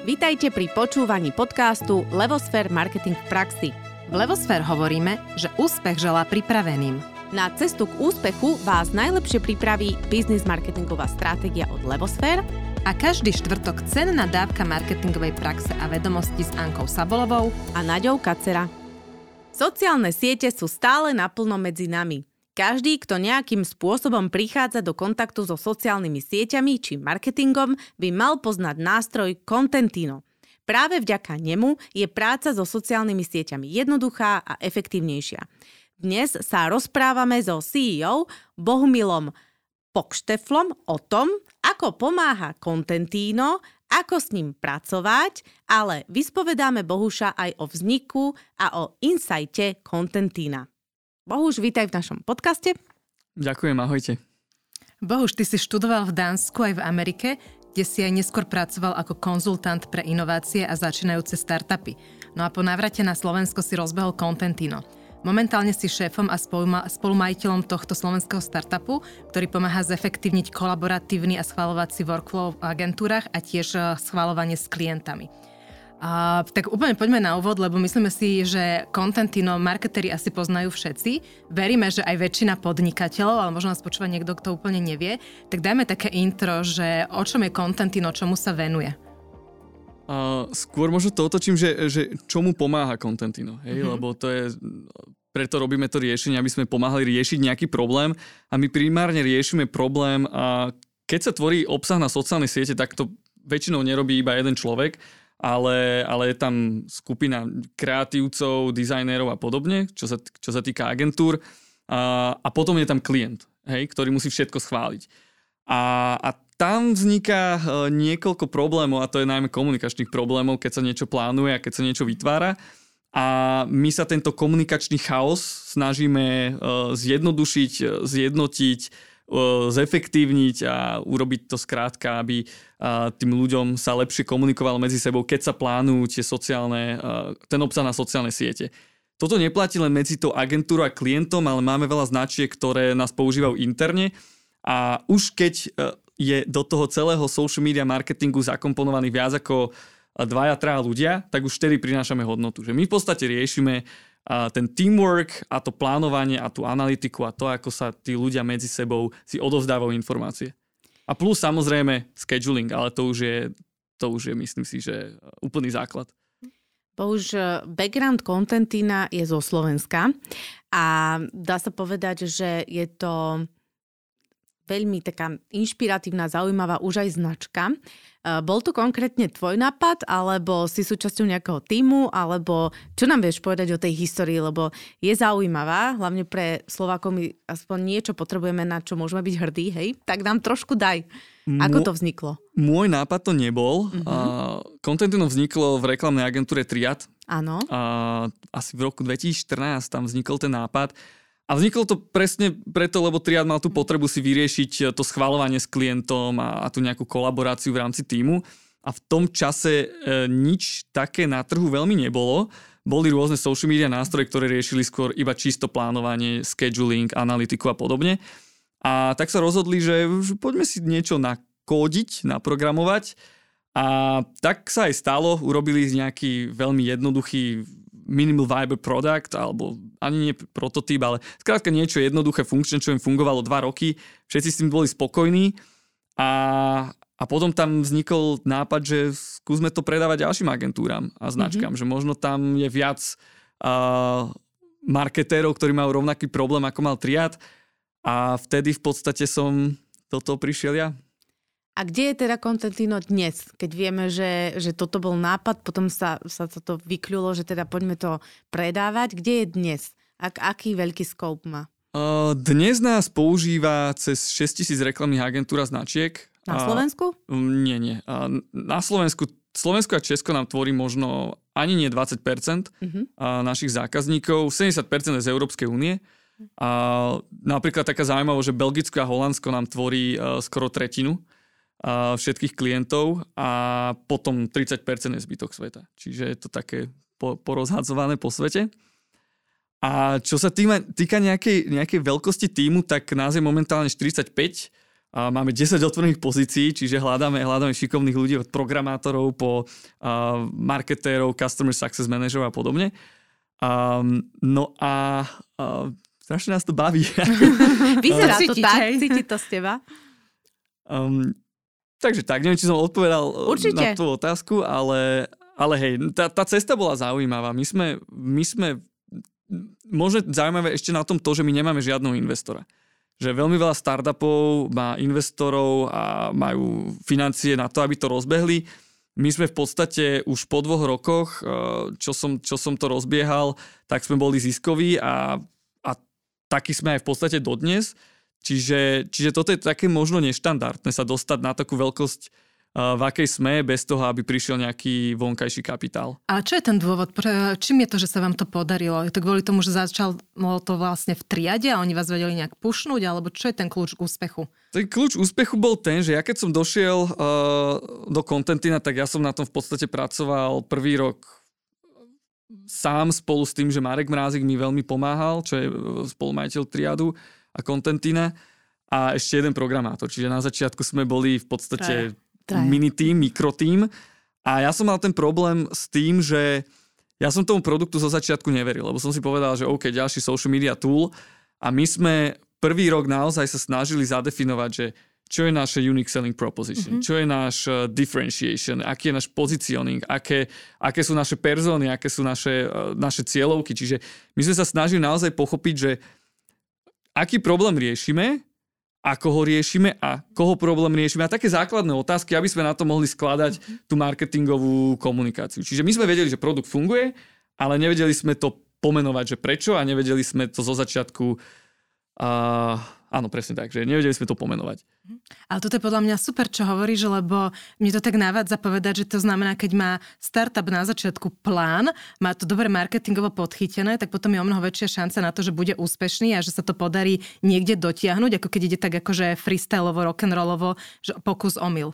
Vítajte pri počúvaní podcastu Levosfér Marketing v praxi. V Levosfér hovoríme, že úspech želá pripraveným. Na cestu k úspechu vás najlepšie pripraví biznis marketingová stratégia od Levosfér a každý štvrtok cenná dávka marketingovej praxe a vedomosti s Ankou Sabolovou a Naďou Kacera. Sociálne siete sú stále naplno medzi nami. Každý, kto nejakým spôsobom prichádza do kontaktu so sociálnymi sieťami či marketingom, by mal poznať nástroj Contentino. Práve vďaka nemu je práca so sociálnymi sieťami jednoduchá a efektívnejšia. Dnes sa rozprávame so CEO Bohumilom Pokšteflom o tom, ako pomáha Contentino, ako s ním pracovať, ale vyspovedáme Bohuša aj o vzniku a o insajte Contentina. Bohuž, vítaj v našom podcaste. Ďakujem, ahojte. Bohuž, ty si študoval v Dánsku aj v Amerike, kde si aj neskôr pracoval ako konzultant pre inovácie a začínajúce startupy. No a po návrate na Slovensko si rozbehol Contentino. Momentálne si šéfom a spolumajiteľom tohto slovenského startupu, ktorý pomáha zefektívniť kolaboratívny a schvalovací workflow v agentúrach a tiež eh, schvalovanie s klientami. A, tak úplne poďme na úvod, lebo myslíme si, že Contentino marketeri asi poznajú všetci. Veríme, že aj väčšina podnikateľov, ale možno nás počúva niekto, kto úplne nevie. Tak dajme také intro, že o čom je Contentino, čomu sa venuje. Uh, skôr možno to otočím, že, že čomu pomáha Contentino, hej? Mm-hmm. lebo to je, preto robíme to riešenie, aby sme pomáhali riešiť nejaký problém a my primárne riešime problém a keď sa tvorí obsah na sociálnej siete, tak to väčšinou nerobí iba jeden človek, ale, ale je tam skupina kreatívcov, dizajnérov a podobne, čo sa, čo sa týka agentúr. A, a potom je tam klient, hej, ktorý musí všetko schváliť. A, a tam vzniká e, niekoľko problémov, a to je najmä komunikačných problémov, keď sa niečo plánuje a keď sa niečo vytvára. A my sa tento komunikačný chaos snažíme e, zjednodušiť, e, zjednotiť, zefektívniť a urobiť to skrátka, aby tým ľuďom sa lepšie komunikovalo medzi sebou, keď sa plánujú tie sociálne, ten obsah na sociálne siete. Toto neplatí len medzi tou agentúrou a klientom, ale máme veľa značiek, ktoré nás používajú interne a už keď e, je do toho celého social media marketingu zakomponovaných viac ako dvaja, traja ľudia, tak už vtedy prinášame hodnotu. Že my v podstate riešime a ten teamwork a to plánovanie a tú analytiku a to, ako sa tí ľudia medzi sebou si odovzdávajú informácie. A plus samozrejme scheduling, ale to už je, to už je myslím si, že úplný základ. Už e, background Contentina je zo Slovenska a dá sa povedať, že je to veľmi taká inšpiratívna, zaujímavá už aj značka. Eh, bol to konkrétne tvoj nápad, alebo si súčasťou nejakého týmu, alebo čo nám vieš povedať o tej histórii, lebo je zaujímavá, hlavne pre Slovákov my aspoň niečo potrebujeme, na čo môžeme byť hrdí, hej? Tak nám trošku daj. Ako to vzniklo? Môj nápad to nebol. Uh-huh. Uh, Contentino vzniklo v reklamnej agentúre Triad. Áno. Uh, asi v roku 2014 tam vznikol ten nápad. A vzniklo to presne preto, lebo Triad mal tú potrebu si vyriešiť eh, to schvalovanie s klientom a, a tú nejakú kolaboráciu v rámci týmu. A v tom čase e, nič také na trhu veľmi nebolo. Boli rôzne social media nástroje, ktoré riešili skôr iba čisto plánovanie, scheduling, analytiku a podobne. A tak sa rozhodli, že, poďme si niečo nakódiť, naprogramovať. A tak sa aj stalo, urobili nejaký veľmi jednoduchý minimal viable product, alebo ani nie prototyp, ale skrátka niečo jednoduché, funkčné, čo im fungovalo dva roky. Všetci s tým boli spokojní a, a potom tam vznikol nápad, že skúsme to predávať ďalším agentúram a značkám, mm-hmm. že možno tam je viac uh, marketérov, ktorí majú rovnaký problém, ako mal Triad a vtedy v podstate som do toho prišiel ja. A kde je teda Contentino dnes? Keď vieme, že, že toto bol nápad, potom sa, sa to vykľulo, že teda poďme to predávať. Kde je dnes? Ak, aký veľký scope má? Dnes nás používa cez 6000 reklamných agentúr a značiek. Na Slovensku? Uh, nie, nie. Uh, na Slovensku Slovensko a Česko nám tvorí možno ani nie 20% uh-huh. našich zákazníkov, 70% je z Európskej únie. A napríklad taká zaujímavosť, že Belgicko a Holandsko nám tvorí uh, skoro tretinu všetkých klientov a potom 30% je zbytok sveta. Čiže je to také porozhadzované po svete. A čo sa týka, týka nejakej, nejakej veľkosti týmu, tak nás je momentálne 45 a máme 10 otvorených pozícií, čiže hľadáme, hľadáme šikovných ľudí od programátorov po uh, marketérov, customer success manažerov a podobne. Um, no a uh, strašne nás to baví. Vyzerá to tak, cíti to z teba. Um, takže tak, neviem, či som odpovedal Určite. na tú otázku, ale, ale hej, tá, tá cesta bola zaujímavá. My sme, my sme možno zaujímavé ešte na tom to, že my nemáme žiadneho investora že veľmi veľa startupov má investorov a majú financie na to, aby to rozbehli. My sme v podstate už po dvoch rokoch, eh, čo som, čo som to rozbiehal, tak sme boli ziskoví a, a taký sme aj v podstate dodnes. Čiže, čiže toto je také možno neštandardné sa dostať na takú veľkosť v akej sme, bez toho, aby prišiel nejaký vonkajší kapitál. Ale čo je ten dôvod? Čím je to, že sa vám to podarilo? Je to kvôli tomu, že začalo to vlastne v triade a oni vás vedeli nejak pušnúť? Alebo čo je ten kľúč k úspechu? Ten kľúč úspechu bol ten, že ja keď som došiel uh, do Contentina, tak ja som na tom v podstate pracoval prvý rok sám spolu s tým, že Marek Mrázik mi veľmi pomáhal, čo je spolumajiteľ triadu a Contentina a ešte jeden programátor. Čiže na začiatku sme boli v podstate Traja. mini tým, mikrotým. A ja som mal ten problém s tým, že ja som tomu produktu zo začiatku neveril, lebo som si povedal, že OK, ďalší social media tool a my sme prvý rok naozaj sa snažili zadefinovať, že čo je naše unique selling proposition, mm-hmm. čo je náš uh, differentiation, aký je náš positioning, aké, aké sú naše persóny, aké sú naše, uh, naše cieľovky. Čiže my sme sa snažili naozaj pochopiť, že aký problém riešime ako ho riešime a koho problém riešime a také základné otázky, aby sme na to mohli skladať mm-hmm. tú marketingovú komunikáciu. Čiže my sme vedeli, že produkt funguje, ale nevedeli sme to pomenovať, že prečo a nevedeli sme to zo začiatku uh, Áno, presne tak, že nevedeli sme to pomenovať. Mhm. Ale toto je podľa mňa super, čo hovoríš, lebo mne to tak navádza povedať, že to znamená, keď má startup na začiatku plán, má to dobre marketingovo podchytené, tak potom je o mnoho väčšia šanca na to, že bude úspešný a že sa to podarí niekde dotiahnuť, ako keď ide tak akože freestyleovo, rock'n'rollovo, že pokus omyl.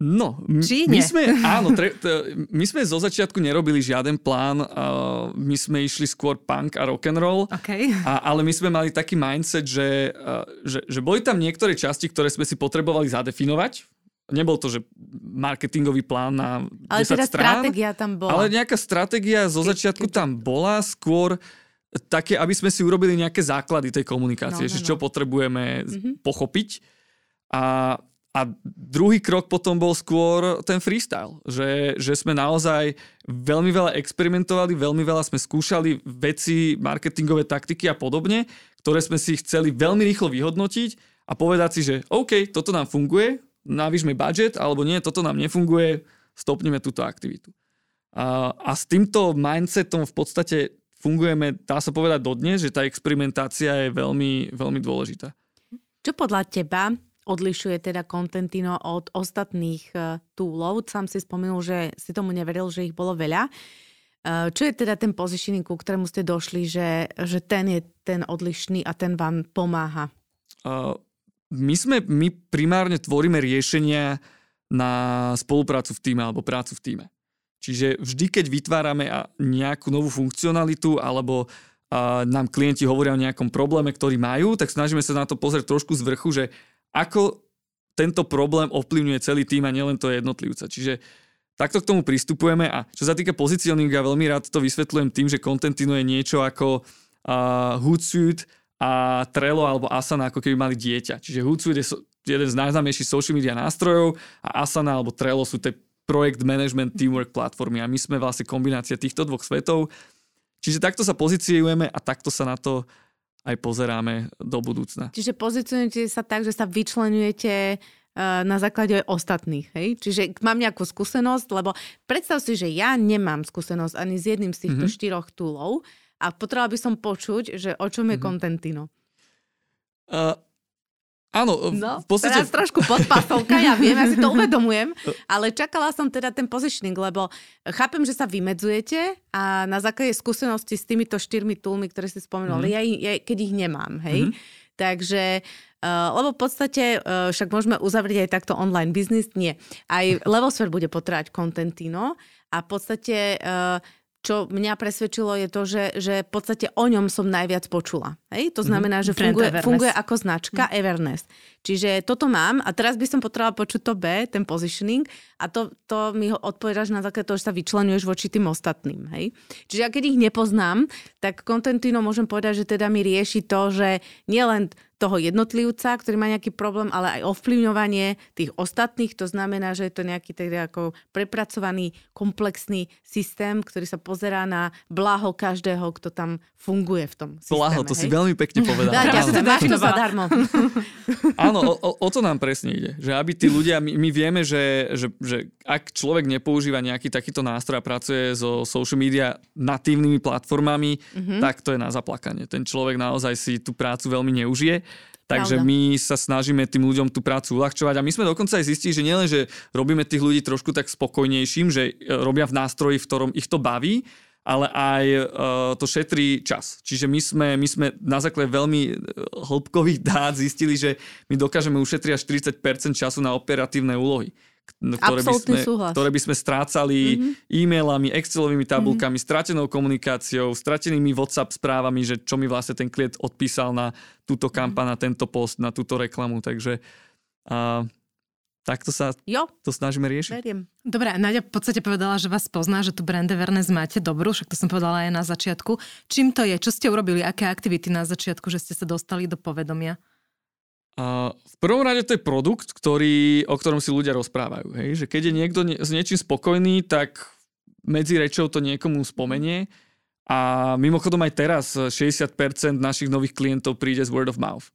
No, Či my sme, áno, tre, t- my sme zo začiatku nerobili žiaden plán, uh, my sme išli skôr punk a rock and roll, okay. a, ale my sme mali taký mindset, že, uh, že, že boli tam niektoré časti, ktoré sme si potrebovali zadefinovať. Nebol to, že marketingový plán na ale 10 teda strán, stratégia tam bola. Ale nejaká stratégia zo začiatku tam bola, skôr také, aby sme si urobili nejaké základy tej komunikácie, no, no, že čo no. potrebujeme mm-hmm. pochopiť. A, a druhý krok potom bol skôr ten freestyle, že, že sme naozaj veľmi veľa experimentovali, veľmi veľa sme skúšali veci, marketingové taktiky a podobne, ktoré sme si chceli veľmi rýchlo vyhodnotiť a povedať si, že OK, toto nám funguje, navýšme budget, alebo nie, toto nám nefunguje, stopneme túto aktivitu. A, a s týmto mindsetom v podstate fungujeme, dá sa povedať dodnes, že tá experimentácia je veľmi, veľmi dôležitá. Čo podľa teba odlišuje teda Contentino od ostatných uh, toolov. Sám si spomenul, že si tomu neveril, že ich bolo veľa. Uh, čo je teda ten positioning, ku ktorému ste došli, že, že ten je ten odlišný a ten vám pomáha? Uh, my, sme, my primárne tvoríme riešenia na spoluprácu v týme alebo prácu v týme. Čiže vždy, keď vytvárame nejakú novú funkcionalitu alebo nám klienti hovoria o nejakom probléme, ktorý majú, tak snažíme sa na to pozrieť trošku z vrchu, že ako tento problém ovplyvňuje celý tým a nielen to jednotlivca. Čiže takto k tomu pristupujeme a čo sa týka pozicioningu, ja veľmi rád to vysvetľujem tým, že Contentino je niečo ako uh, Hootsuite a Trello alebo Asana ako keby mali dieťa. Čiže Hootsuite je so, jeden z najznámejších social media nástrojov a Asana alebo Trello sú tie projekt management teamwork platformy a my sme vlastne kombinácia týchto dvoch svetov. Čiže takto sa pozíciujeme a takto sa na to aj pozeráme do budúcna. Čiže pozicionujete sa tak, že sa vyčlenujete eh, na základe ostatných. Hej? Čiže mám nejakú skúsenosť, lebo predstav si, že ja nemám skúsenosť ani s jedným z týchto mm-hmm. štyroch túlov a potrebovala by som počuť, že o čom je mm-hmm. Contentino. Uh, Áno, no, v podstate... Teraz trošku podpasovka, ja viem, ja si to uvedomujem, ale čakala som teda ten positioning, lebo chápem, že sa vymedzujete a na základe skúsenosti s týmito štyrmi túlmi, ktoré ste spomenuli, mm-hmm. ja, ja, keď ich nemám, hej. Mm-hmm. Takže, uh, lebo v podstate uh, však môžeme uzavrieť aj takto online biznis, nie. Aj Levosphere bude potrebať Contentino a v podstate uh, čo mňa presvedčilo je to, že, že v podstate o ňom som najviac počula. Hej? To znamená, mm-hmm. že funguje, funguje ako značka mm. Everness. Čiže toto mám a teraz by som potrebovala počuť to B, ten positioning a to, to mi ho odpovedaš na základe toho, že sa vyčlenuješ voči tým ostatným. Hej? Čiže ja keď ich nepoznám, tak Contentino môžem povedať, že teda mi rieši to, že nielen toho jednotlivca, ktorý má nejaký problém, ale aj ovplyvňovanie tých ostatných. To znamená, že je to nejaký teda ako prepracovaný, komplexný systém, ktorý sa pozerá na blaho každého, kto tam funguje v tom systéme. Blaho, to hej? si veľmi pekne povedal. Dá, ja som to máš to zadarmo. Áno, o, o, o to nám presne ide. Že aby tí ľudia, my, my vieme, že, že, že ak človek nepoužíva nejaký takýto nástroj a pracuje so social media natívnymi platformami, mm-hmm. tak to je na zaplakanie. Ten človek naozaj si tú prácu veľmi neužije. Takže Pravda. my sa snažíme tým ľuďom tú prácu uľahčovať a my sme dokonca aj zistili, že nielen, že robíme tých ľudí trošku tak spokojnejším, že e, robia v nástroji, v ktorom ich to baví, ale aj uh, to šetrí čas. Čiže my sme, my sme na základe veľmi e, hĺbkových dát zistili, že my dokážeme ušetriť až 40% času na operatívne úlohy ktoré by, sme, ktoré by sme strácali mm-hmm. e-mailami, Excelovými tabulkami, mm-hmm. stratenou komunikáciou, stratenými WhatsApp správami, že čo mi vlastne ten klient odpísal na túto mhm. kampaň, mm-hmm. na tento post, na túto reklamu. Takže a, takto sa jo. to snažíme riešiť. Veriem. Dobre, Nadia v podstate povedala, že vás pozná, že tu brand awareness máte dobrú, však to som povedala aj na začiatku. Čím to je? Čo ste urobili? Aké aktivity na začiatku, že ste sa dostali do povedomia? V prvom rade to je produkt, ktorý, o ktorom si ľudia rozprávajú. Hej? Že keď je niekto nie, s niečím spokojný, tak medzi rečou to niekomu spomenie. A mimochodom aj teraz 60% našich nových klientov príde z word of mouth.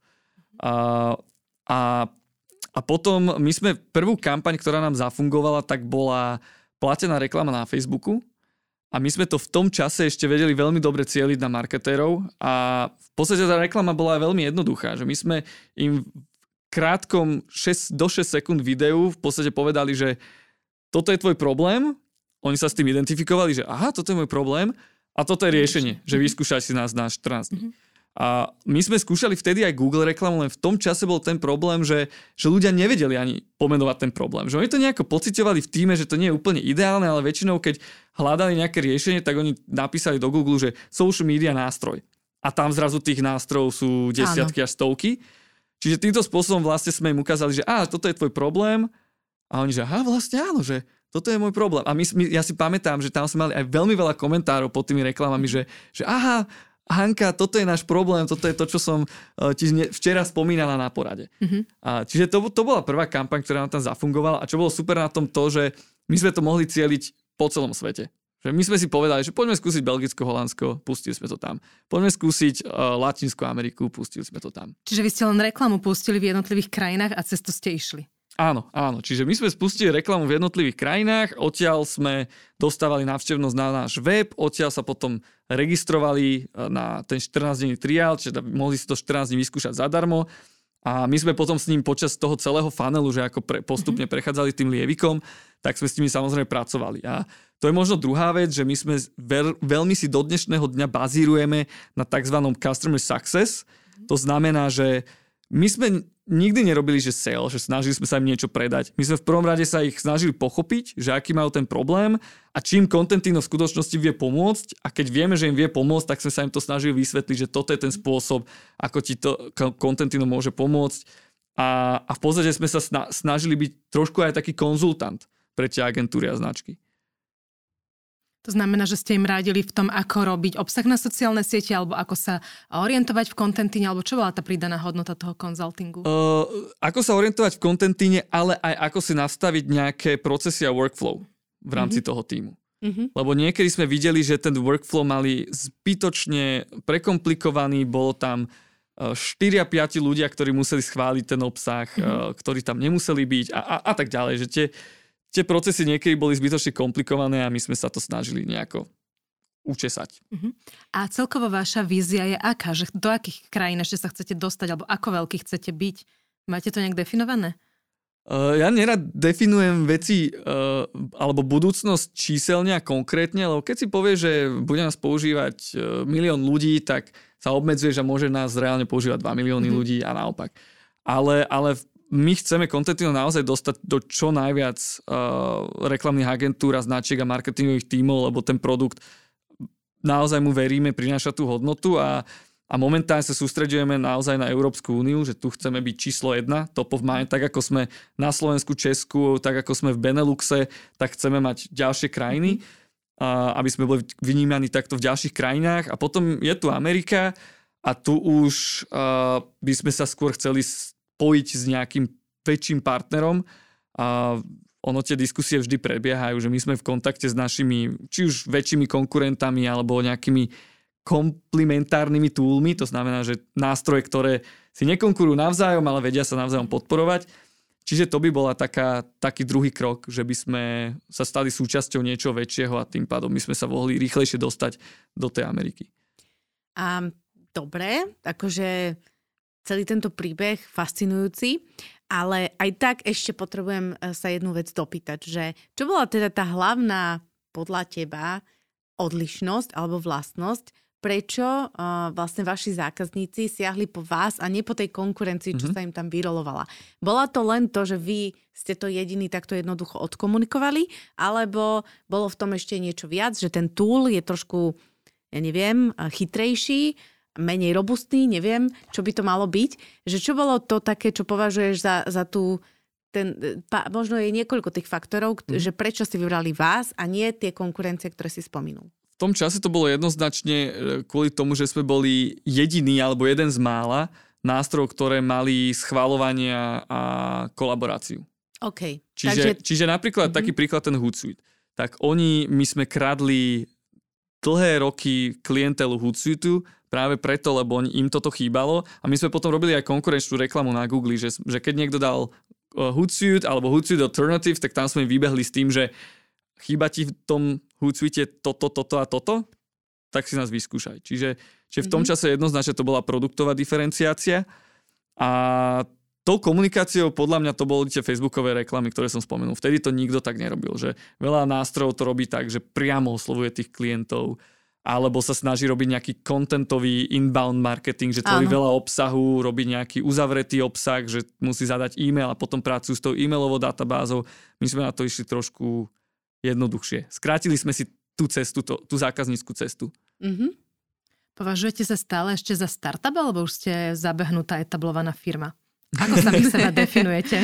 Uh, a, a potom my sme prvú kampaň, ktorá nám zafungovala, tak bola platená reklama na Facebooku a my sme to v tom čase ešte vedeli veľmi dobre cieliť na marketérov a v podstate tá reklama bola veľmi jednoduchá, že my sme im v krátkom 6, do 6 sekúnd videu v podstate povedali, že toto je tvoj problém, oni sa s tým identifikovali, že aha, toto je môj problém a toto je riešenie, že vyskúšaj si nás na 14 dní. Mm-hmm. A my sme skúšali vtedy aj Google reklamu, len v tom čase bol ten problém, že, že ľudia nevedeli ani pomenovať ten problém. Že oni to nejako pocitovali v týme, že to nie je úplne ideálne, ale väčšinou, keď hľadali nejaké riešenie, tak oni napísali do Google, že social media nástroj. A tam zrazu tých nástrojov sú desiatky Áno. až stovky. Čiže týmto spôsobom vlastne sme im ukázali, že á, toto je tvoj problém. A oni, že aha, vlastne áno, že toto je môj problém. A my, my, ja si pamätám, že tam sme mali aj veľmi veľa komentárov pod tými reklamami, že, že aha, Hanka, toto je náš problém, toto je to, čo som uh, ti včera spomínala na porade. Mm-hmm. A, čiže to, to bola prvá kampaň, ktorá nám tam zafungovala a čo bolo super na tom to, že my sme to mohli cieliť po celom svete. Že my sme si povedali, že poďme skúsiť Belgicko, Holandsko, pustili sme to tam. Poďme skúsiť uh, Latinskú Ameriku, pustili sme to tam. Čiže vy ste len reklamu pustili v jednotlivých krajinách a cez to ste išli. Áno, áno. Čiže my sme spustili reklamu v jednotlivých krajinách, odtiaľ sme dostávali návštevnosť na náš web, odtiaľ sa potom registrovali e, na ten 14-denný triál, čiže mohli si to 14 dní vyskúšať zadarmo. A my sme potom s ním počas toho celého funnelu, že ako pre, postupne mhm. prechádzali tým lievikom, tak sme s nimi samozrejme pracovali. A to je možno druhá vec, že my sme veľ, veľmi si do dnešného dňa bazírujeme na tzv. customer success. Mhm. To znamená, že my sme nikdy nerobili, že sale, že snažili sme sa im niečo predať. My sme v prvom rade sa ich snažili pochopiť, že aký majú ten problém a čím Contentino v skutočnosti vie pomôcť a keď vieme, že im vie pomôcť, tak sme sa im to snažili vysvetliť, že toto je ten spôsob, ako ti to Contentino môže pomôcť. A, a v podstate sme sa snažili byť trošku aj taký konzultant pre tie agentúry a značky. To znamená, že ste im rádili v tom, ako robiť obsah na sociálne siete, alebo ako sa orientovať v kontentine, alebo čo bola tá pridaná hodnota toho konzultingu? Uh, ako sa orientovať v kontentine, ale aj ako si nastaviť nejaké procesy a workflow v rámci mm-hmm. toho týmu. Mm-hmm. Lebo niekedy sme videli, že ten workflow mali zbytočne prekomplikovaný, bolo tam 4 a 5 ľudia, ktorí museli schváliť ten obsah, mm-hmm. ktorí tam nemuseli byť a, a, a tak ďalej. Že tie, tie procesy niekedy boli zbytočne komplikované a my sme sa to snažili nejako učesať. Uh-huh. A celkovo vaša vízia je aká? Že do akých krajín ešte sa chcete dostať alebo ako veľký chcete byť? Máte to nejak definované? Uh, ja nerad definujem veci uh, alebo budúcnosť číselne a konkrétne, lebo keď si povie, že bude nás používať uh, milión ľudí, tak sa obmedzuje, že môže nás reálne používať 2 milióny uh-huh. ľudí a naopak. Ale, ale v my chceme Contentino naozaj dostať do čo najviac uh, reklamných agentúr a značiek a marketingových tímov, lebo ten produkt naozaj mu veríme, prináša tú hodnotu a, a momentálne sa sústredujeme naozaj na Európsku úniu, že tu chceme byť číslo jedna, top of mind, tak ako sme na Slovensku, Česku, tak ako sme v Beneluxe, tak chceme mať ďalšie krajiny, a, aby sme boli vynímaní takto v ďalších krajinách. A potom je tu Amerika a tu už a, by sme sa skôr chceli spojiť s nejakým väčším partnerom. A ono tie diskusie vždy prebiehajú, že my sme v kontakte s našimi, či už väčšími konkurentami alebo nejakými komplementárnymi túlmi, to znamená, že nástroje, ktoré si nekonkurujú navzájom, ale vedia sa navzájom podporovať. Čiže to by bola taká, taký druhý krok, že by sme sa stali súčasťou niečoho väčšieho a tým pádom by sme sa mohli rýchlejšie dostať do tej Ameriky. A dobre, akože celý tento príbeh fascinujúci. Ale aj tak ešte potrebujem e, sa jednu vec dopýtať, že čo bola teda tá hlavná podľa teba odlišnosť alebo vlastnosť, prečo uh, vlastne vaši zákazníci siahli po vás a nie po tej konkurencii, čo mm-hmm. sa im tam vyrolovala. Bola to len to, že vy ste to jediný takto jednoducho odkomunikovali, alebo bolo v tom ešte niečo viac, že ten tool je trošku, ja neviem, chytrejší, menej robustný, neviem, čo by to malo byť. Že čo bolo to také, čo považuješ za, za tú ten, pa, možno je niekoľko tých faktorov, mm. že prečo si vybrali vás a nie tie konkurencie, ktoré si spomenul. V tom čase to bolo jednoznačne e, kvôli tomu, že sme boli jediný alebo jeden z mála nástrojov, ktoré mali schváľovania a kolaboráciu. OK. Čiže, Takže... čiže napríklad mm-hmm. taký príklad ten Hootsuite. Tak oni, my sme kradli dlhé roky klientelu Hootsuite práve preto, lebo im toto chýbalo a my sme potom robili aj konkurenčnú reklamu na Google, že, že keď niekto dal uh, Hootsuite alebo Hootsuite Alternative, tak tam sme vybehli s tým, že chýba ti v tom Hootsuite toto, toto a toto, tak si nás vyskúšaj. Čiže, čiže v tom mm-hmm. čase jednoznačne to bola produktová diferenciácia a tou komunikáciou podľa mňa to boli tie facebookové reklamy, ktoré som spomenul. Vtedy to nikto tak nerobil, že veľa nástrojov to robí tak, že priamo oslovuje tých klientov, alebo sa snaží robiť nejaký contentový inbound marketing, že tvorí veľa obsahu, robí nejaký uzavretý obsah, že musí zadať e-mail a potom pracujú s tou e-mailovou databázou. My sme na to išli trošku jednoduchšie. Skrátili sme si tú cestu, to, tú zákazníckú cestu. Mm-hmm. Považujete sa stále ešte za startup, alebo už ste zabehnutá etablovaná firma? Ako sa vy seba definujete?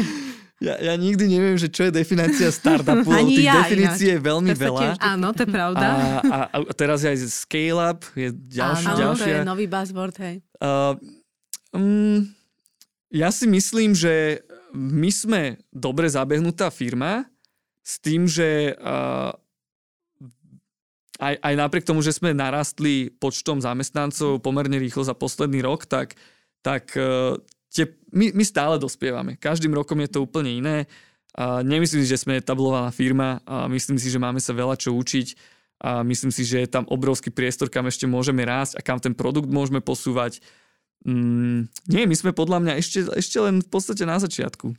Ja, ja nikdy neviem, že čo je definícia startupu, Ani tých ja, definícií je veľmi veľa. Tiež... Áno, to je pravda. A, a, a teraz je aj scale up, je ďalší, Áno, ďalšia. to je nový buzzword, hej. Uh, um, ja si myslím, že my sme dobre zabehnutá firma s tým, že uh, aj, aj napriek tomu, že sme narastli počtom zamestnancov pomerne rýchlo za posledný rok, tak, tak uh, tie, my, my stále dospievame. Každým rokom je to úplne iné. A nemyslím si, že sme etablovaná firma a myslím si, že máme sa veľa čo učiť a myslím si, že je tam obrovský priestor, kam ešte môžeme rásť a kam ten produkt môžeme posúvať. Mm, nie, my sme podľa mňa ešte, ešte len v podstate na začiatku.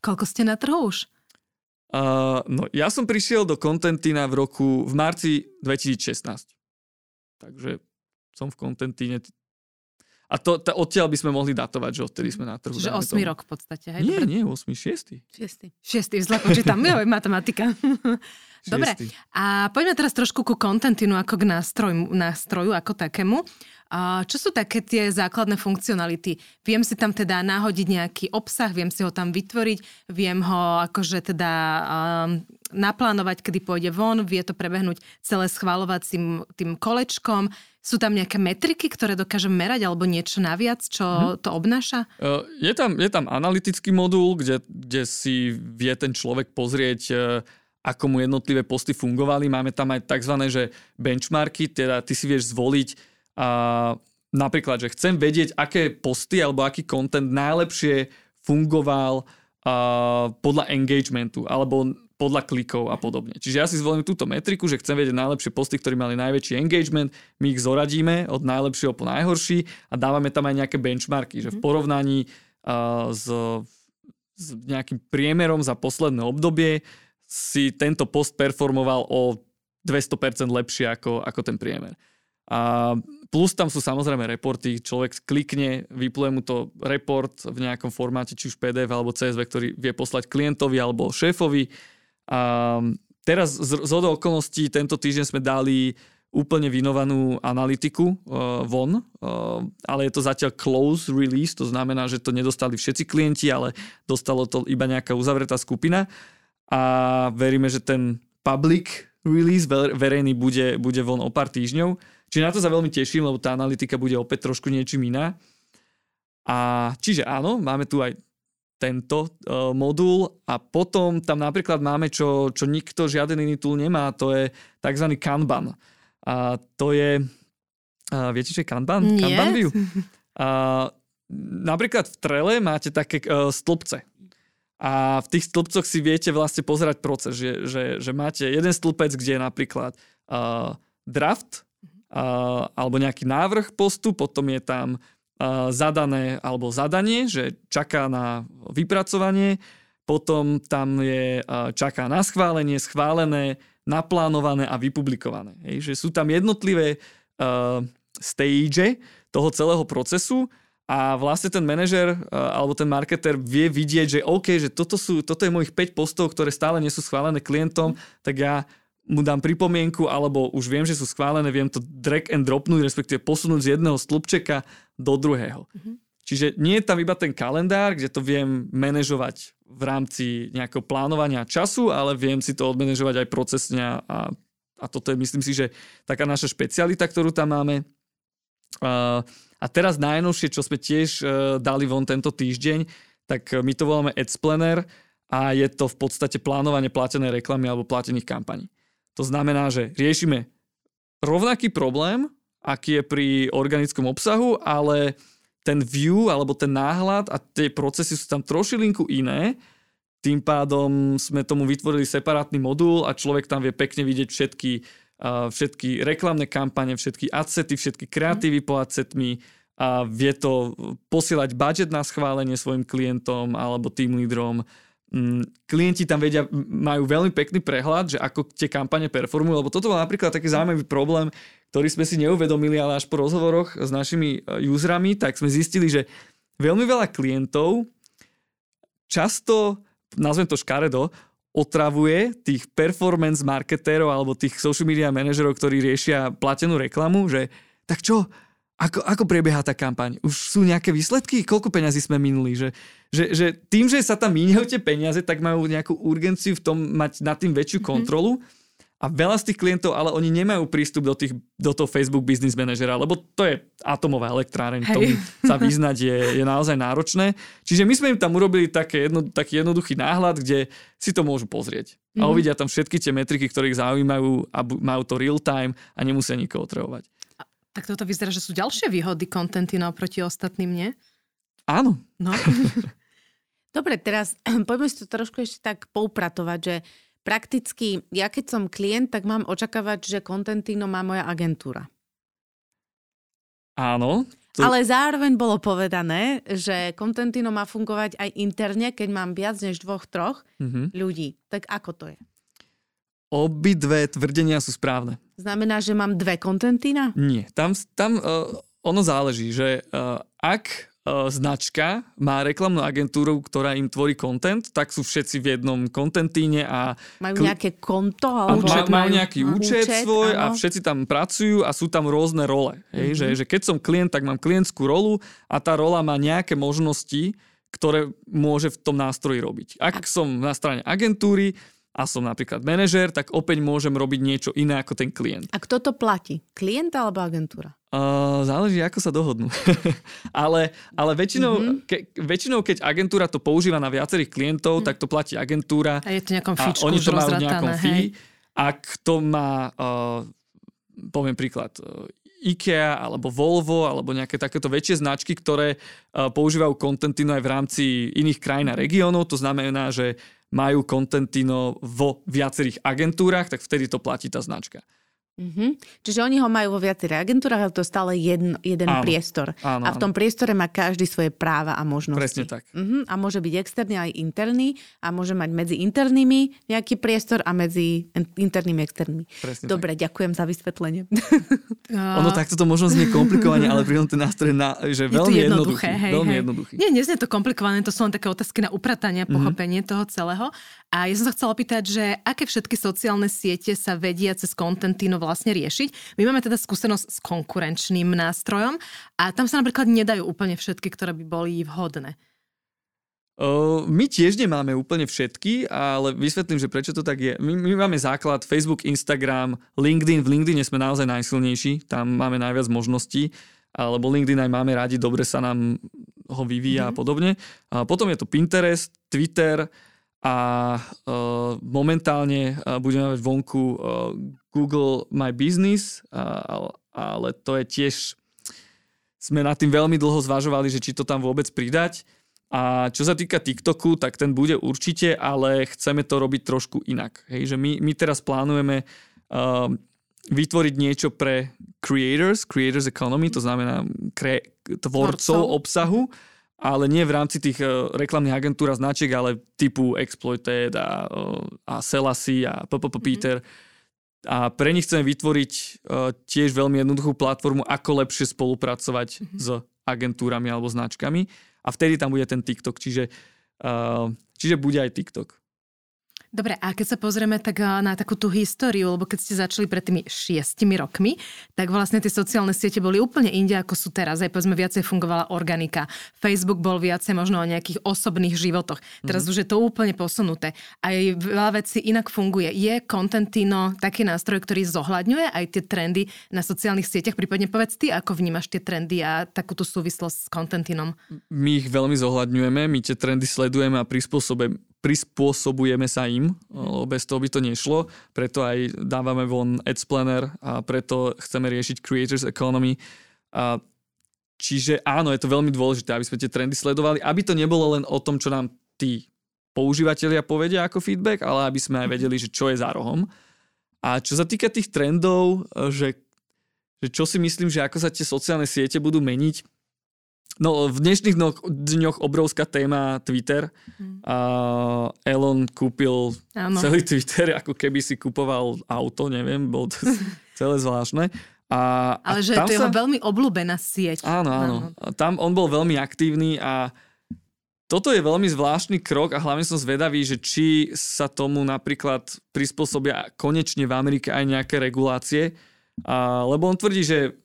Koľko ste na trhu už? Uh, no, ja som prišiel do Contentina v roku, v marci 2016. Takže som v Contentine a to, to, odtiaľ by sme mohli datovať, že odtedy sme na trhu. Čiže 8 tomu. rok v podstate, hej? Nie, Dobre. nie, 8, 6. 6. 6, zle počítam, jo, matematika. Dobre, a poďme teraz trošku ku kontentinu ako k nástroju, nástroju ako takému. Čo sú také tie základné funkcionality? Viem si tam teda nahodiť nejaký obsah, viem si ho tam vytvoriť, viem ho akože teda um, naplánovať, kedy pôjde von, vie to prebehnúť celé schváľovacím tým kolečkom. Sú tam nejaké metriky, ktoré dokážem merať alebo niečo naviac, čo hmm. to obnáša? Je, tam, je tam analytický modul, kde, kde si vie ten človek pozrieť uh, ako mu jednotlivé posty fungovali. Máme tam aj tzv. Že benchmarky, teda ty si vieš zvoliť a napríklad, že chcem vedieť, aké posty alebo aký content najlepšie fungoval uh, podľa engagementu alebo podľa klikov a podobne. Čiže ja si zvolím túto metriku, že chcem vedieť najlepšie posty, ktorí mali najväčší engagement, my ich zoradíme od najlepšieho po najhorší a dávame tam aj nejaké benchmarky, že v mhm. porovnaní uh, s, s nejakým priemerom za posledné obdobie si tento post performoval o 200% lepšie ako, ako ten priemer. A plus tam sú samozrejme reporty, človek klikne, vypluje mu to report v nejakom formáte, či už PDF alebo CSV, ktorý vie poslať klientovi alebo šéfovi. A teraz z, z okolností tento týždeň sme dali úplne vynovanú analytiku uh, von, uh, ale je to zatiaľ close release, to znamená, že to nedostali všetci klienti, ale dostalo to iba nejaká uzavretá skupina a veríme, že ten public release verejný bude, bude von o pár týždňov. Čiže na to sa veľmi teším, lebo tá analytika bude opäť trošku niečím iná. A čiže áno, máme tu aj tento uh, modul a potom tam napríklad máme, čo, čo nikto, žiaden iný tool nemá, to je tzv. Kanban. A to je, uh, viete, čo je Kanban? Nie. Kanban view. Uh, napríklad v Trele máte také uh, stĺpce. A v tých stĺpcoch si viete vlastne pozerať proces, že, že, že máte jeden stĺpec, kde je napríklad uh, draft uh, alebo nejaký návrh postu, potom je tam zadané alebo zadanie, že čaká na vypracovanie, potom tam je čaká na schválenie, schválené, naplánované a vypublikované. Hej, že sú tam jednotlivé uh, stage toho celého procesu a vlastne ten manažer uh, alebo ten marketer vie vidieť, že OK, že toto, sú, toto je mojich 5 postov, ktoré stále nie sú schválené klientom, tak ja mu dám pripomienku, alebo už viem, že sú schválené, viem to drag and dropnúť, respektíve posunúť z jedného stĺpčeka do druhého. Mm-hmm. Čiže nie je tam iba ten kalendár, kde to viem manažovať v rámci nejakého plánovania času, ale viem si to odmanažovať aj procesne a, a toto je, myslím si, že taká naša špecialita, ktorú tam máme. A, a teraz najnovšie, čo sme tiež uh, dali von tento týždeň, tak my to voláme Ads Planner a je to v podstate plánovanie platenej reklamy alebo platených kampaní. To znamená, že riešime rovnaký problém, aký je pri organickom obsahu, ale ten view alebo ten náhľad a tie procesy sú tam trošilinku iné. Tým pádom sme tomu vytvorili separátny modul a človek tam vie pekne vidieť všetky, všetky reklamné kampane, všetky adsety, všetky kreatívy po adsetmi a vie to posielať budget na schválenie svojim klientom alebo tým lídrom klienti tam vedia, majú veľmi pekný prehľad, že ako tie kampane performujú, lebo toto bol napríklad taký zaujímavý problém, ktorý sme si neuvedomili, ale až po rozhovoroch s našimi e, userami, tak sme zistili, že veľmi veľa klientov často, nazvem to škaredo, otravuje tých performance marketérov alebo tých social media manažerov, ktorí riešia platenú reklamu, že tak čo, ako, ako prebieha tá kampaň? Už sú nejaké výsledky? Koľko peňazí sme minuli? Že, že, že tým, že sa tam míňajú tie peniaze, tak majú nejakú urgenciu v tom mať nad tým väčšiu mm-hmm. kontrolu. A veľa z tých klientov, ale oni nemajú prístup do, tých, do toho Facebook Business Managera, lebo to je atomová elektráreň, tomu sa vyznať je, je naozaj náročné. Čiže my sme im tam urobili také jedno, taký jednoduchý náhľad, kde si to môžu pozrieť. Mm-hmm. A mhm. uvidia tam všetky tie metriky, ktoré ich zaujímajú a majú to real time a nemusia nikoho otravovať. Tak toto vyzerá, že sú ďalšie výhody Contentino proti ostatným, nie? Áno. No. Dobre, teraz poďme si to trošku ešte tak poupratovať, že prakticky, ja keď som klient, tak mám očakávať, že Contentino má moja agentúra. Áno. To... Ale zároveň bolo povedané, že Contentino má fungovať aj interne, keď mám viac než dvoch, troch mm-hmm. ľudí. Tak ako to je? Obidve tvrdenia sú správne. Znamená, že mám dve kontentína? Nie. Tam, tam uh, ono záleží, že uh, ak značka má reklamnú agentúru, ktorá im tvorí content, tak sú všetci v jednom kontentíne a... Majú nejaké konto? Alebo majú, majú nejaký účet, účet svoj áno. a všetci tam pracujú a sú tam rôzne role. Hej? Mm-hmm. Že, že keď som klient, tak mám klientskú rolu a tá rola má nejaké možnosti, ktoré môže v tom nástroji robiť. Ak som na strane agentúry, a som napríklad manažer, tak opäť môžem robiť niečo iné ako ten klient. A kto to platí? Klient alebo agentúra? Uh, záleží, ako sa dohodnú. ale, ale väčšinou, mm-hmm. ke, väčšinou, keď agentúra to používa na viacerých klientov, mm. tak to platí agentúra. A je to nejakom fíčku, oni to majú nejakom fee. Ak to má, uh, poviem príklad, uh, IKEA alebo Volvo alebo nejaké takéto väčšie značky, ktoré uh, používajú Contentino aj v rámci iných krajín a mhm. regiónov. To znamená, že majú Contentino vo viacerých agentúrach, tak vtedy to platí tá značka. Mm-hmm. Čiže oni ho majú vo viacerých agentúrach, ale to je stále jeden, jeden áno, priestor. Áno, a v tom áno. priestore má každý svoje práva a možnosti. Presne tak. Mm-hmm. A môže byť externý aj interný a môže mať medzi internými nejaký priestor a medzi internými externými. Presne Dobre, tak. ďakujem za vysvetlenie. ono takto to možno znie komplikovane, ale pri ten nástroj na, že je veľmi jednoduché. jednoduchý. Hej, veľmi hej. jednoduchý. Nie, neznie to komplikované, to sú len také otázky na upratanie, mhm. pochopenie mm-hmm. toho celého. A ja som sa chcela opýtať, že aké všetky sociálne siete sa vedia cez Contentino vlastne riešiť. My máme teda skúsenosť s konkurenčným nástrojom a tam sa napríklad nedajú úplne všetky, ktoré by boli vhodné. My tiež nemáme úplne všetky, ale vysvetlím, že prečo to tak je. My, my máme základ Facebook, Instagram, LinkedIn. V LinkedIn sme naozaj najsilnejší, tam máme najviac možností, lebo LinkedIn aj máme radi, dobre sa nám ho vyvíja mm. a podobne. A potom je to Pinterest, Twitter a uh, momentálne budeme mať vonku uh, Google My Business, ale to je tiež... Sme nad tým veľmi dlho zvažovali, že či to tam vôbec pridať a čo sa týka TikToku, tak ten bude určite, ale chceme to robiť trošku inak. Hej, že my, my teraz plánujeme uh, vytvoriť niečo pre creators, creators economy, to znamená kre, tvorcov obsahu, ale nie v rámci tých uh, reklamných agentúr a značiek, ale typu Exploited a, uh, a Selassie a PPP mm-hmm. A pre nich chceme vytvoriť uh, tiež veľmi jednoduchú platformu, ako lepšie spolupracovať mm-hmm. s agentúrami alebo značkami a vtedy tam bude ten TikTok, čiže, uh, čiže bude aj TikTok. Dobre, a keď sa pozrieme tak na takú tú históriu, lebo keď ste začali pred tými šiestimi rokmi, tak vlastne tie sociálne siete boli úplne inde, ako sú teraz. Aj povedzme viacej fungovala organika. Facebook bol viacej možno o nejakých osobných životoch. Teraz mm-hmm. už je to úplne posunuté. Aj veľa vecí inak funguje. Je Contentino taký nástroj, ktorý zohľadňuje aj tie trendy na sociálnych sieťach? Prípadne povedz ty, ako vnímaš tie trendy a takúto súvislosť s Contentinom? My ich veľmi zohľadňujeme, my tie trendy sledujeme a prispôsobujeme prispôsobujeme sa im, bez toho by to nešlo, preto aj dávame von Ads Planner a preto chceme riešiť Creators Economy. A čiže áno, je to veľmi dôležité, aby sme tie trendy sledovali, aby to nebolo len o tom, čo nám tí používateľia povedia ako feedback, ale aby sme aj vedeli, že čo je za rohom. A čo sa týka tých trendov, že, že čo si myslím, že ako sa tie sociálne siete budú meniť, No v dnešných dňoch obrovská téma Twitter. Mm. A Elon kúpil ano. celý Twitter, ako keby si kupoval auto, neviem, bol to celé zvláštne. A, Ale a že to je sa... jeho veľmi obľúbená sieť. Áno, áno. áno. Tam on bol veľmi aktívny a toto je veľmi zvláštny krok a hlavne som zvedavý, že či sa tomu napríklad prispôsobia konečne v Amerike aj nejaké regulácie. A, lebo on tvrdí, že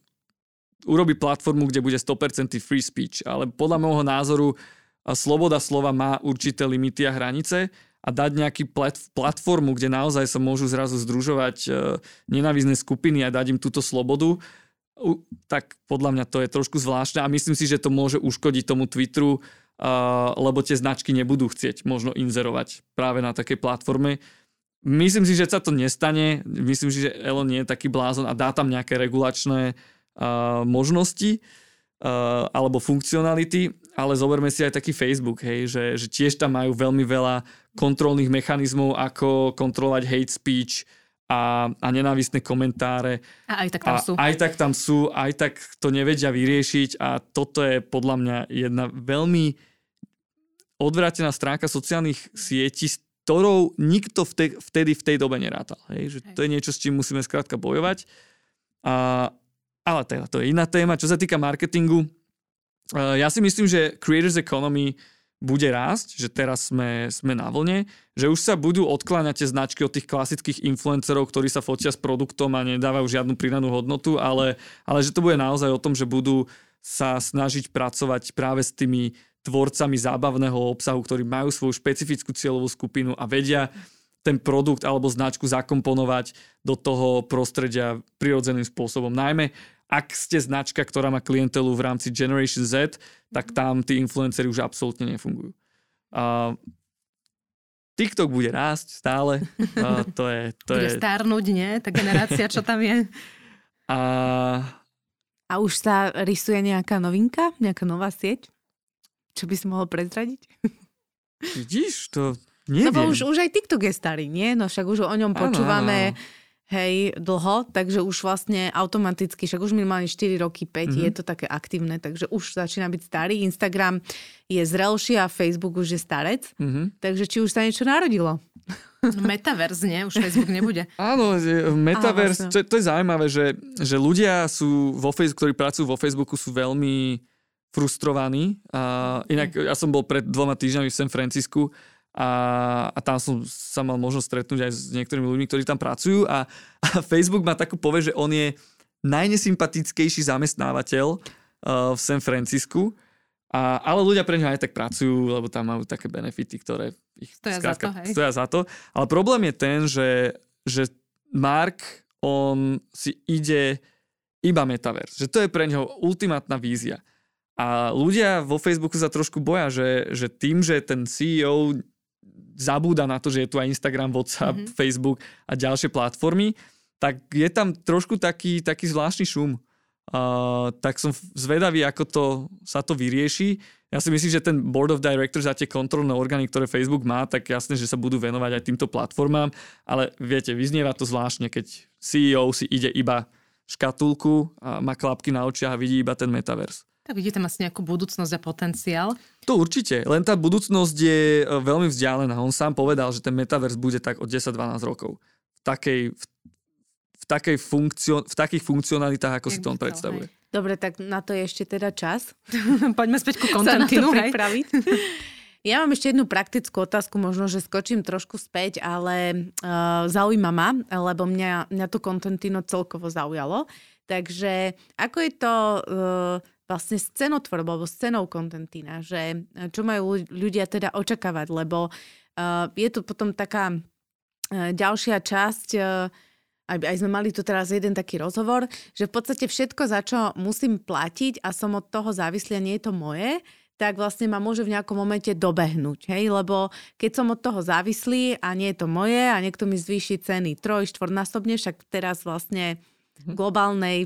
urobí platformu, kde bude 100% free speech, ale podľa môjho názoru sloboda slova má určité limity a hranice a dať nejaký plat, platformu, kde naozaj sa môžu zrazu združovať e, nenávisné skupiny a dať im túto slobodu, tak podľa mňa to je trošku zvláštne a myslím si, že to môže uškodiť tomu Twitteru, lebo tie značky nebudú chcieť možno inzerovať práve na takej platforme. Myslím si, že sa to nestane. Myslím si, že Elon nie je taký blázon a dá tam nejaké regulačné možnosti alebo funkcionality, ale zoberme si aj taký Facebook, hej, že, že tiež tam majú veľmi veľa kontrolných mechanizmov, ako kontrolovať hate speech a, a nenávistné komentáre. A aj tak tam a sú. Aj tak tam sú, aj tak to nevedia vyriešiť a toto je podľa mňa jedna veľmi odvrátená stránka sociálnych sietí, s ktorou nikto vtedy, vtedy v tej dobe nerátal. Hej? Že to je niečo, s čím musíme skrátka bojovať. A, ale teda to je iná téma. Čo sa týka marketingu, eh, ja si myslím, že Creators Economy bude rásť, že teraz sme, sme na vlne, že už sa budú odkláňať tie značky od tých klasických influencerov, ktorí sa fotia s produktom a nedávajú žiadnu pridanú hodnotu, ale, ale že to bude naozaj o tom, že budú sa snažiť pracovať práve s tými tvorcami zábavného obsahu, ktorí majú svoju špecifickú cieľovú skupinu a vedia ten produkt alebo značku zakomponovať do toho prostredia prirodzeným spôsobom. Najmä ak ste značka, ktorá má klientelu v rámci Generation Z, tak mhm. tam tí influenceri už absolútne nefungujú. Uh, TikTok bude rásť stále. Uh, to je, to bude je... starnúť, nie? Tá generácia, čo tam je. A... A už sa rysuje nejaká novinka? Nejaká nová sieť? Čo by si mohol prezradiť? Vidíš, to neviem. No už, už aj TikTok je starý, nie? No však už o ňom počúvame... Ano hej, dlho, takže už vlastne automaticky, však už minimálne 4 roky, 5, mm-hmm. je to také aktívne, takže už začína byť starý. Instagram je zrelší a Facebook už je starec, mm-hmm. takže či už sa niečo narodilo? Metaverse, nie? Už Facebook nebude. Áno, Metaverse, to, to je zaujímavé, že, že ľudia sú vo Facebook, ktorí pracujú vo Facebooku, sú veľmi frustrovaní. A inak ja som bol pred dvoma týždňami v San Francisku a, a tam som sa mal možnosť stretnúť aj s niektorými ľuďmi, ktorí tam pracujú a, a Facebook má takú povie, že on je najnesympatickejší zamestnávateľ uh, v San Francisku, a, ale ľudia pre ňa aj tak pracujú, lebo tam majú také benefity, ktoré ich stoja, skrátka, za, to, hej. stoja za to. Ale problém je ten, že, že Mark, on si ide iba metaverse. Že to je pre neho ultimátna vízia. A ľudia vo Facebooku sa trošku boja, že, že tým, že ten CEO zabúda na to, že je tu aj Instagram, WhatsApp, mm-hmm. Facebook a ďalšie platformy, tak je tam trošku taký, taký zvláštny šum. Uh, tak som zvedavý, ako to, sa to vyrieši. Ja si myslím, že ten board of directors a tie kontrolné orgány, ktoré Facebook má, tak jasné, že sa budú venovať aj týmto platformám, ale viete, vyznieva to zvláštne, keď CEO si ide iba škatulku a má klapky na očiach a vidí iba ten metavers. Tak vidíte tam asi nejakú budúcnosť a potenciál. To určite, len tá budúcnosť je e, veľmi vzdialená. On sám povedal, že ten metavers bude tak od 10-12 rokov. V takej, v, v, takej funkcio, v takých funkcionalitách, ako Jak si to on predstavuje. Hej. Dobre, tak na to je ešte teda čas. Poďme späť ku kontentinu. pripraviť. Ja mám ešte jednu praktickú otázku, možno, že skočím trošku späť, ale uh, zaujíma ma, lebo mňa, mňa to kontentino celkovo zaujalo. Takže ako je to uh, vlastne s cenotvorbou, alebo s cenou kontentína, že e, čo majú ľudia teda očakávať, lebo uh, je tu potom taká uh, ďalšia časť, uh, aj, aj sme mali tu teraz jeden taký rozhovor, že v podstate všetko, za čo musím platiť a som od toho závislý a nie je to moje, tak vlastne ma môže v nejakom momente dobehnúť, hej, lebo keď som od toho závislý a nie je to moje a niekto mi zvýši ceny troj, štvornásobne, však teraz vlastne v mhm. globálnej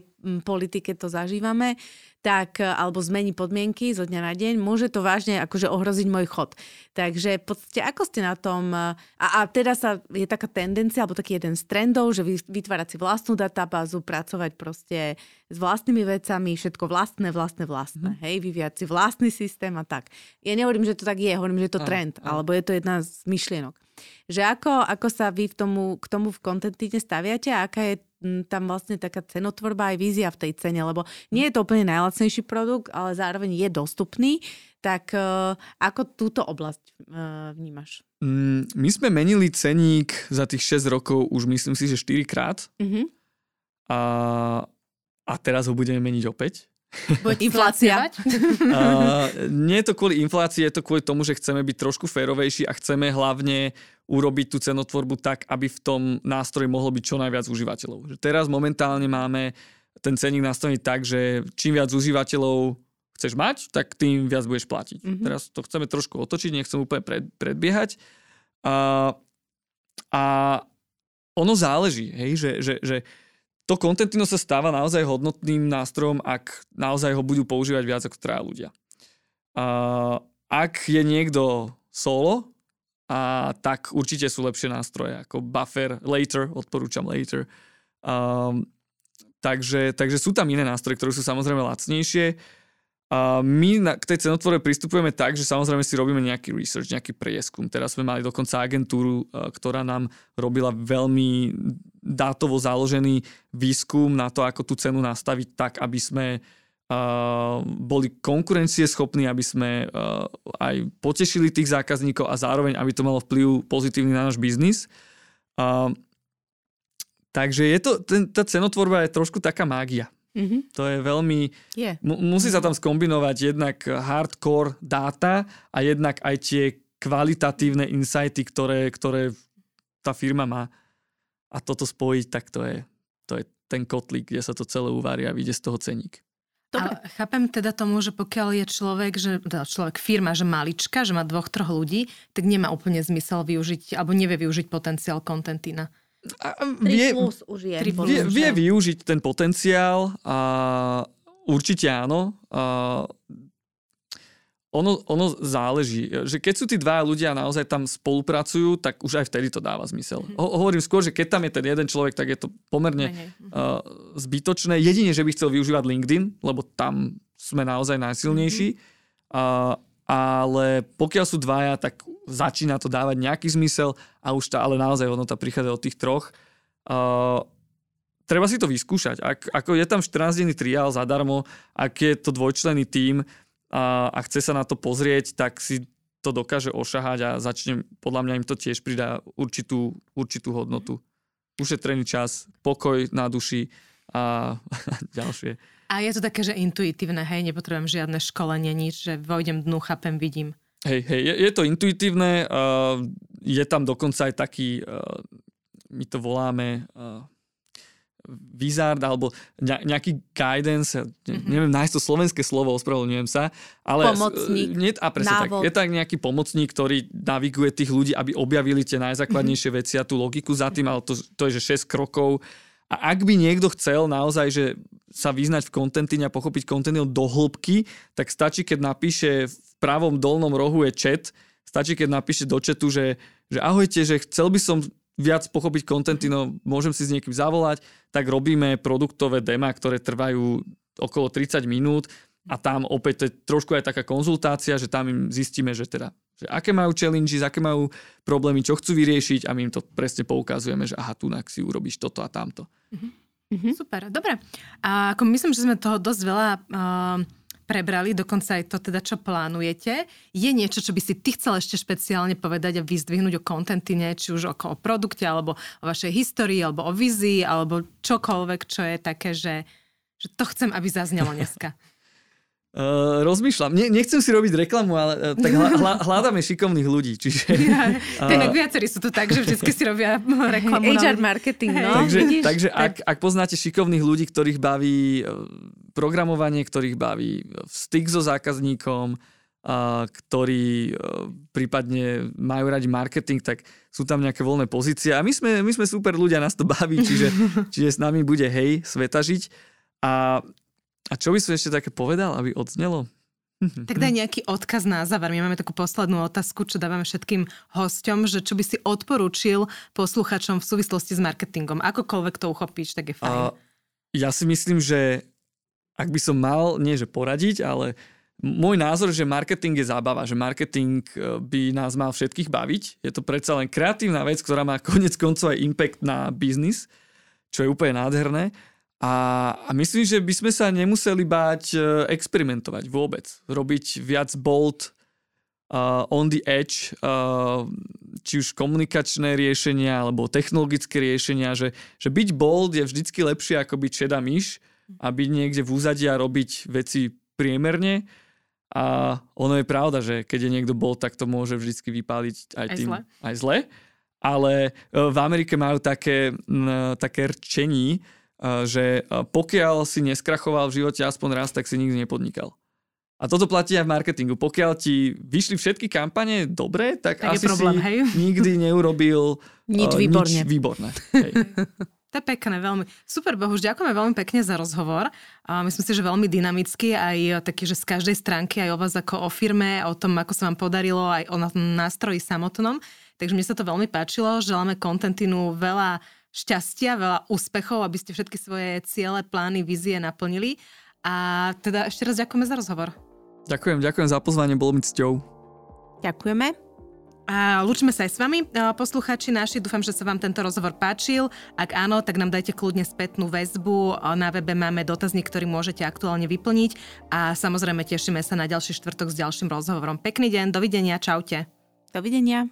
politike to zažívame, tak, e, alebo zmení podmienky zo dňa na deň, môže to vážne akože ohroziť môj chod. Takže v podstate ako ste na tom, e, a, a teraz sa, je taká tendencia, alebo taký jeden z trendov, že vytvárať si vlastnú databázu, pracovať proste s vlastnými vecami, všetko vlastné, vlastné, vlastné, mm. hej, vyviať si vlastný systém a tak. Ja nehovorím, že to tak je, hovorím, že je to trend, a, a. alebo je to jedna z myšlienok. Že ako, ako sa vy v tomu, k tomu v kontentine staviate a aká je tam vlastne taká cenotvorba aj vízia v tej cene, lebo nie je to úplne najlacnejší produkt, ale zároveň je dostupný. Tak uh, ako túto oblasť uh, vnímaš? Mm, my sme menili ceník za tých 6 rokov už myslím si, že 4 krát. Mm-hmm. A, a teraz ho budeme meniť opäť. Inflácia. uh, nie je to kvôli inflácii, je to kvôli tomu, že chceme byť trošku férovejší a chceme hlavne urobiť tú cenotvorbu tak, aby v tom nástroji mohlo byť čo najviac užívateľov. Že teraz momentálne máme ten cenník nastavený tak, že čím viac užívateľov chceš mať, tak tým viac budeš platiť. Mm-hmm. Teraz to chceme trošku otočiť, nechcem úplne pred, predbiehať. A, a ono záleží, hej, že, že, že to Contentino sa stáva naozaj hodnotným nástrojom, ak naozaj ho budú používať viac ako traja ľudia. A, ak je niekto solo, a tak určite sú lepšie nástroje ako Buffer, Later, odporúčam Later. Um, takže, takže sú tam iné nástroje, ktoré sú samozrejme lacnejšie. A my na, k tej cenotvorbe pristupujeme tak, že samozrejme si robíme nejaký research, nejaký prieskum. Teraz sme mali dokonca agentúru, ktorá nám robila veľmi dátovo založený výskum na to, ako tú cenu nastaviť tak, aby sme uh, boli konkurencieschopní, aby sme uh, aj potešili tých zákazníkov a zároveň, aby to malo vplyv pozitívny na náš biznis. Uh, takže je to, ten, tá cenotvorba je trošku taká mágia. Mm-hmm. To je veľmi... Yeah. M- musí sa tam skombinovať jednak hardcore dáta a jednak aj tie kvalitatívne insighty, ktoré, ktoré tá firma má. A toto spojiť, tak to je, to je ten kotlík, kde sa to celé uvarí a vyjde z toho ceník. Dobre. A chápem teda tomu, že pokiaľ je človek, že, teda človek, firma, že malička, že má dvoch, troch ľudí, tak nemá úplne zmysel využiť, alebo nevie využiť potenciál kontentína. A vie, už je. Vie, vie využiť ten potenciál a určite áno. A ono, ono záleží, že keď sú tí dva ľudia naozaj tam spolupracujú, tak už aj vtedy to dáva zmysel. Mm-hmm. Ho- hovorím skôr, že keď tam je ten jeden človek, tak je to pomerne mm-hmm. uh, zbytočné. Jedine, že by chcel využívať LinkedIn, lebo tam sme naozaj najsilnejší. Mm-hmm. Uh, ale pokiaľ sú dvaja, tak začína to dávať nejaký zmysel a už tá ale naozaj hodnota prichádza od tých troch. Uh, treba si to vyskúšať. Ak, ako je tam 14-denný triál zadarmo, ak je to dvojčlenný tím a, a chce sa na to pozrieť, tak si to dokáže ošahať a začne, podľa mňa im to tiež pridá určitú, určitú hodnotu. Ušetrený čas, pokoj na duši a, a ďalšie. A je to také, že intuitívne, hej, nepotrebujem žiadne školenie, nič, že vojdem dnu, chápem, vidím. Hej, hej, je, je to intuitívne, uh, je tam dokonca aj taký, uh, my to voláme uh, wizard alebo nejaký guidance, mm-hmm. neviem nájsť to slovenské slovo, ospravedlňujem sa, ale... Pomocník, nie, a presne návod. tak, je tak nejaký pomocník, ktorý naviguje tých ľudí, aby objavili tie najzákladnejšie mm-hmm. veci a tú logiku za tým, ale to, to je, že 6 krokov a ak by niekto chcel naozaj, že sa vyznať v kontentine a pochopiť kontenty do hĺbky, tak stačí, keď napíše v pravom dolnom rohu je chat, stačí, keď napíše do chatu, že, že ahojte, že chcel by som viac pochopiť kontentino, môžem si s niekým zavolať, tak robíme produktové dema, ktoré trvajú okolo 30 minút a tam opäť to je trošku aj taká konzultácia, že tam im zistíme, že teda že aké majú challenges, aké majú problémy, čo chcú vyriešiť a my im to presne poukazujeme, že aha, tu si urobíš toto a tamto. Mm-hmm. Super, dobre. A ako myslím, že sme toho dosť veľa uh, prebrali, dokonca aj to teda, čo plánujete. Je niečo, čo by si ty chcel ešte špeciálne povedať a vyzdvihnúť o kontentine, či už o, o produkte, alebo o vašej histórii, alebo o vizii, alebo čokoľvek, čo je také, že, že to chcem, aby zaznelo dneska. Uh, rozmýšľam. Ne, nechcem si robiť reklamu, ale uh, tak hľa, hľadáme šikovných ľudí. Čiže, ja, uh, viacerí sú tu tak, že vždy si robia reklamu. HR marketing, no. Takže, takže ak, ak poznáte šikovných ľudí, ktorých baví programovanie, ktorých baví styk so zákazníkom, ktorí uh, prípadne majú radi marketing, tak sú tam nejaké voľné pozície. A my sme, my sme super ľudia, nás to baví, čiže, čiže s nami bude hej, sveta žiť. A a čo by som ešte také povedal, aby odznelo? Tak daj nejaký odkaz na záver. My máme takú poslednú otázku, čo dávame všetkým hosťom, že čo by si odporúčil posluchačom v súvislosti s marketingom. Akokoľvek to uchopíš, tak je fajn. Uh, ja si myslím, že ak by som mal, nie že poradiť, ale môj názor, že marketing je zábava, že marketing e, by nás mal všetkých baviť. Je to predsa len kreatívna vec, ktorá má konec koncov aj impact na biznis, čo je úplne nádherné. A, a myslím, že by sme sa nemuseli báť uh, experimentovať vôbec. Robiť viac bold, uh, on the edge, uh, či už komunikačné riešenia alebo technologické riešenia, že, že byť bold je vždycky lepšie ako byť šedá myš a byť niekde v úzadí a robiť veci priemerne. A ono je pravda, že keď je niekto bold, tak to môže vždycky vypáliť aj, aj tým zle. aj zle. Ale v Amerike majú také, také rčení, že pokiaľ si neskrachoval v živote aspoň raz, tak si nikdy nepodnikal. A toto platí aj v marketingu. Pokiaľ ti vyšli všetky kampane dobre, tak, tak asi problém, si hej? nikdy neurobil nič výborne. Nič výborné. Hej. To je pekné, veľmi. Super, Bohuž, ďakujeme veľmi pekne za rozhovor. A myslím si, že veľmi dynamický, aj taký, že z každej stránky, aj o vás ako o firme, o tom, ako sa vám podarilo, aj o nástroji samotnom. Takže mne sa to veľmi páčilo. Želáme kontentinu veľa šťastia, veľa úspechov, aby ste všetky svoje ciele, plány, vízie naplnili. A teda ešte raz ďakujeme za rozhovor. Ďakujem, ďakujem za pozvanie, bolo mi cťou. Ďakujeme. A lúčime sa aj s vami, posluchači naši. Dúfam, že sa vám tento rozhovor páčil. Ak áno, tak nám dajte kľudne spätnú väzbu. Na webe máme dotazník, ktorý môžete aktuálne vyplniť. A samozrejme tešíme sa na ďalší štvrtok s ďalším rozhovorom. Pekný deň, dovidenia, čaute. Dovidenia.